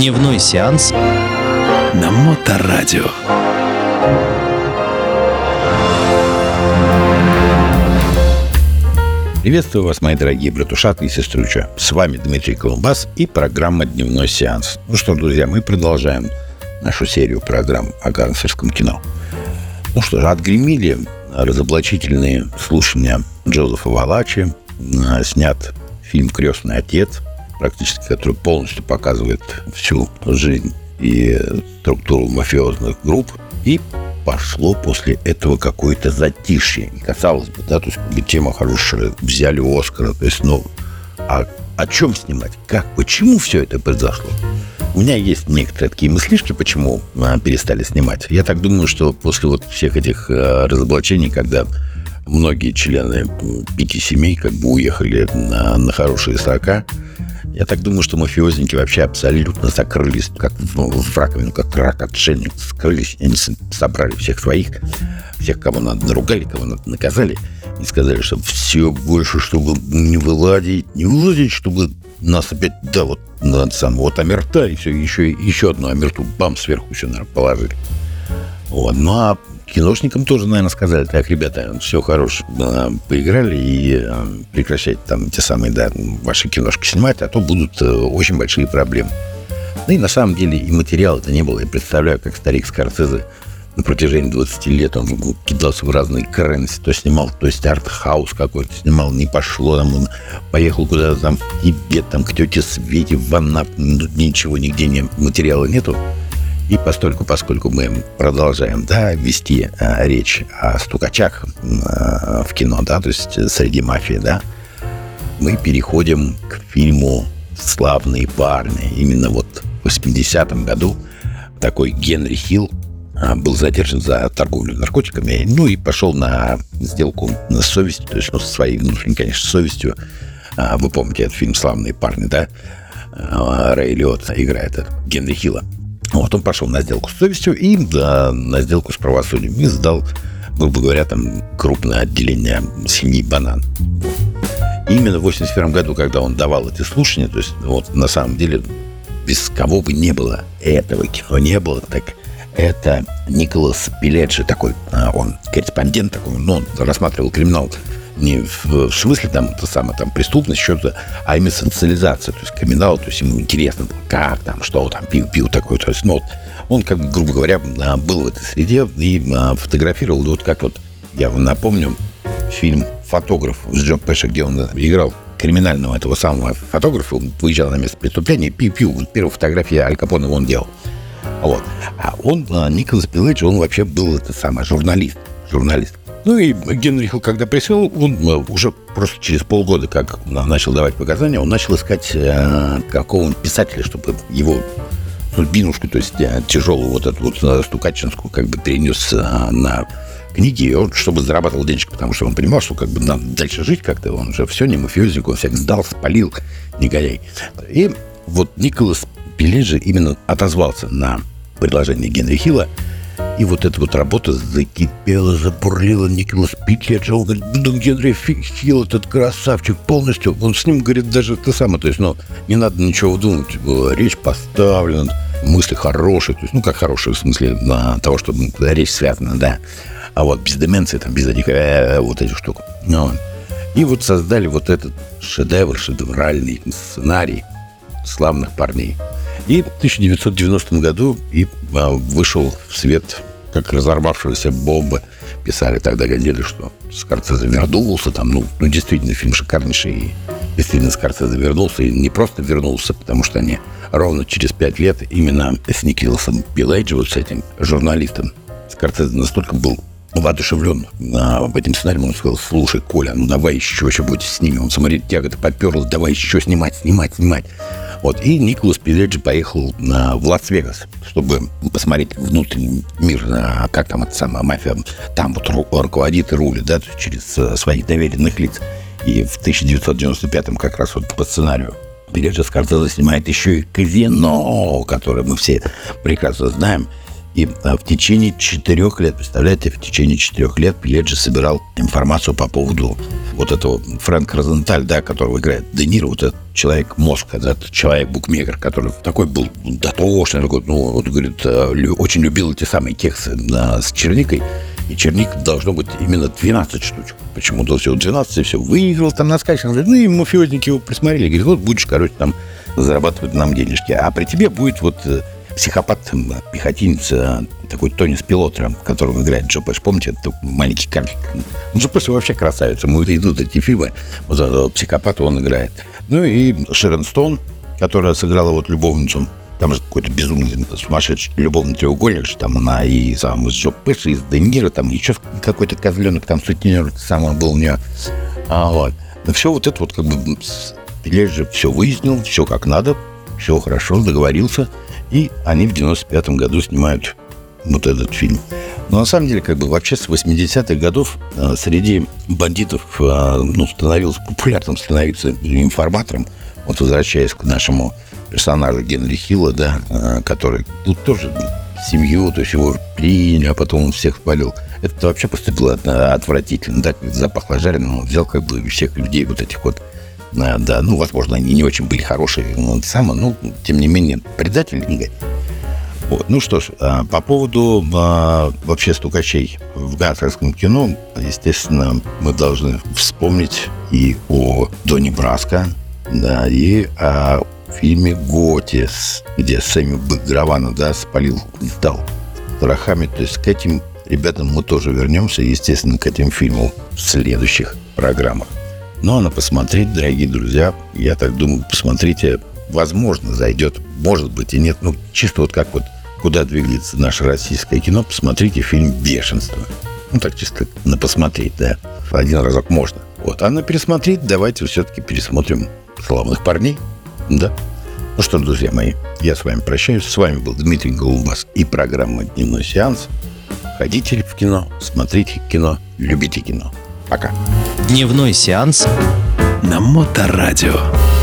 Дневной сеанс на Моторадио. Приветствую вас, мои дорогие братушаты и сеструча. С вами Дмитрий Колумбас и программа «Дневной сеанс». Ну что, друзья, мы продолжаем нашу серию программ о гангстерском кино. Ну что же, отгремели разоблачительные слушания Джозефа Валачи. Снят фильм «Крестный отец», практически который полностью показывает всю жизнь и структуру мафиозных групп. И пошло после этого какое-то затишье. И казалось бы, да, то есть тема хорошая, взяли Оскара, то есть, ну, а о чем снимать? Как? Почему все это произошло? У меня есть некоторые такие мыслишки, почему а, перестали снимать. Я так думаю, что после вот всех этих а, разоблачений, когда многие члены пяти семей как бы уехали на, на хорошие срока, я так думаю, что мафиозники вообще абсолютно закрылись, как в, в раковину, как рак отшельник, скрылись. Они собрали всех своих, всех, кого надо наругали, кого надо наказали, и сказали, что все больше, чтобы не выладить, не выладить, чтобы нас опять, да, вот, надо сам, вот Амерта, и все, еще, еще одну Амерту, бам, сверху еще, наверное, положили. Вот. Ну, а киношникам тоже, наверное, сказали, так, ребята, все хорошо, поиграли и э, прекращайте там те самые, да, ваши киношки снимать, а то будут э, очень большие проблемы. Ну и на самом деле и материала-то не было. Я представляю, как старик Скорсезе на протяжении 20 лет он кидался в разные крайности. То снимал, то есть арт-хаус какой-то снимал, не пошло. Там, он поехал куда-то там в Тибет, там к тете Свете, в Анап. Ничего, нигде не, материала нету. И постольку, поскольку мы продолжаем да, вести а, речь о стукачах а, в кино, да, то есть среди мафии, да, мы переходим к фильму «Славные парни». Именно вот в 80-м году такой Генри Хилл а, был задержан за торговлю наркотиками, ну и пошел на сделку на совесть, то есть ну, со своей внутренней, конечно, совестью. А, вы помните этот фильм «Славные парни», да? А, Рэй Лиот играет Генри Хилла. Вот он пошел на сделку с совестью и да, на сделку с правосудием. И сдал, грубо говоря, там крупное отделение семьи «Банан». Именно в 81 году, когда он давал эти слушания, то есть вот на самом деле без кого бы не было этого кино не было, так это Николас Пиледжи такой, а, он корреспондент такой, но он рассматривал криминал не в, в смысле там то самое там преступность что-то, а именно социализация, то есть криминал, то есть ему интересно было, как там, что там, пил, пил такой, то есть, ну, вот, он, как грубо говоря, а, был в этой среде и а, фотографировал, вот как вот, я вам напомню, фильм «Фотограф» с Джон Пэша, где он играл криминального этого самого фотографа, он выезжал на место преступления, пил-пил, вот первую фотографию Аль Капоне он делал. Вот. А он, а, Николас Пилэдж, он вообще был это самый журналист. Журналист. Ну и Генри Хилл, когда присел, он э, уже просто через полгода, как начал давать показания, он начал искать э, какого-нибудь писателя, чтобы его судьбинушку, то есть э, тяжелую вот эту вот э, стукачинскую, как бы перенес на книги, и он, чтобы зарабатывал денежки, потому что он понимал, что как бы надо дальше жить как-то, он же все не мафиозник, он всех сдал, спалил, негодяй. И вот Николас Пележи именно отозвался на предложение Генри Хилла, и вот эта вот работа закипела, забурлила Николас Пикетч. Он говорит, ну, Генри Хилл, этот красавчик полностью. Он с ним говорит даже то самое. То есть, ну, не надо ничего думать. Речь поставлена, мысли хорошие. То есть, ну, как хорошие в смысле на того, что ну, речь связана, да. А вот без деменции, там, без этих, э, вот этих штук. Ну, и вот создали вот этот шедевр, шедевральный сценарий славных парней. И в 1990 году и а, вышел в свет как разорвавшаяся бомба. Писали тогда, говорили, что Скорцезе вернулся. Там, ну, ну, действительно, фильм шикарнейший. И действительно, Скорцезе вернулся. И не просто вернулся, потому что они ровно через пять лет именно с Никиласом Пилейджи, вот с этим журналистом, Скорцезе настолько был воодушевлен а, в этом сценарии, он сказал, слушай, Коля, ну давай еще, еще будете с ними. Он, смотри, тяга-то поперлась, давай еще снимать, снимать, снимать. Вот. И Николас Пиледжи поехал на, в Лас-Вегас, чтобы посмотреть внутренний мир, как там эта самая мафия там вот руководит и рулит, да, через э, своих доверенных лиц. И в 1995-м как раз вот по сценарию Пиледжи Скорсезе снимает еще и казино, которое мы все прекрасно знаем. И а, в течение четырех лет, представляете, в течение четырех лет Пеледжи собирал информацию по поводу вот этого Фрэнка Розенталь, да, которого играет Де Ниро, вот этот человек-мозг, этот человек-букмекер, который такой был дотошный, такой, ну, вот, говорит, э, очень любил эти самые кексы да, с черникой, и черник должно быть именно 12 штучек. Почему до всего 12 и все. Выиграл там на скачках. Ну и мафиозники его присмотрели. Говорит, вот будешь, короче, там зарабатывать нам денежки. А при тебе будет вот э, психопат, пехотинец, э, такой Тони Пилотер, которого играет Джо Пэш. Помните, это маленький карлик? Джо Пэш вообще красавица. Мы идут эти фильмы, вот этого психопата он играет. Ну и Шерон Стоун, которая сыграла вот любовницу там же какой-то безумный, сумасшедший любовный треугольник, что там она и сам из Джо Пэша, из Де Ниро, там еще какой-то козленок, там сутенер самое был у нее. А, вот. Но все вот это вот как бы Пележ же все выяснил, все как надо, все хорошо, договорился. И они в 95-м году снимают вот этот фильм. Но на самом деле, как бы вообще с 80-х годов а, среди бандитов а, ну, становилось популярным становиться информатором. Вот возвращаясь к нашему персонажу Генри Хилла, да, а, который тут ну, тоже семью, то есть его приняли, а потом он всех спалил. Это вообще поступило отвратительно, да, запах жареного, взял как бы всех людей вот этих вот да, да, ну, возможно, они не очень были хорошие, но самое, ну, тем не менее, предатели не Вот. Ну что ж, а, по поводу а, вообще стукачей в гангстерском кино, естественно, мы должны вспомнить и о Доне Браско, да, и о фильме «Готис», где Сэмми Багравана, да, спалил, сдал страхами. То есть к этим ребятам мы тоже вернемся, естественно, к этим фильмам в следующих программах. Ну, а на посмотреть, дорогие друзья, я так думаю, посмотрите, возможно, зайдет, может быть и нет. Ну, чисто вот как вот куда двигается наше российское кино, посмотрите фильм «Бешенство». Ну, так чисто на посмотреть, да. Один разок можно. Вот. А на пересмотреть давайте все-таки пересмотрим «Славных парней». Да. Ну что, друзья мои, я с вами прощаюсь. С вами был Дмитрий Голубас и программа «Дневной сеанс». Ходите в кино, смотрите кино, любите кино. Пока. Дневной сеанс на Моторадио.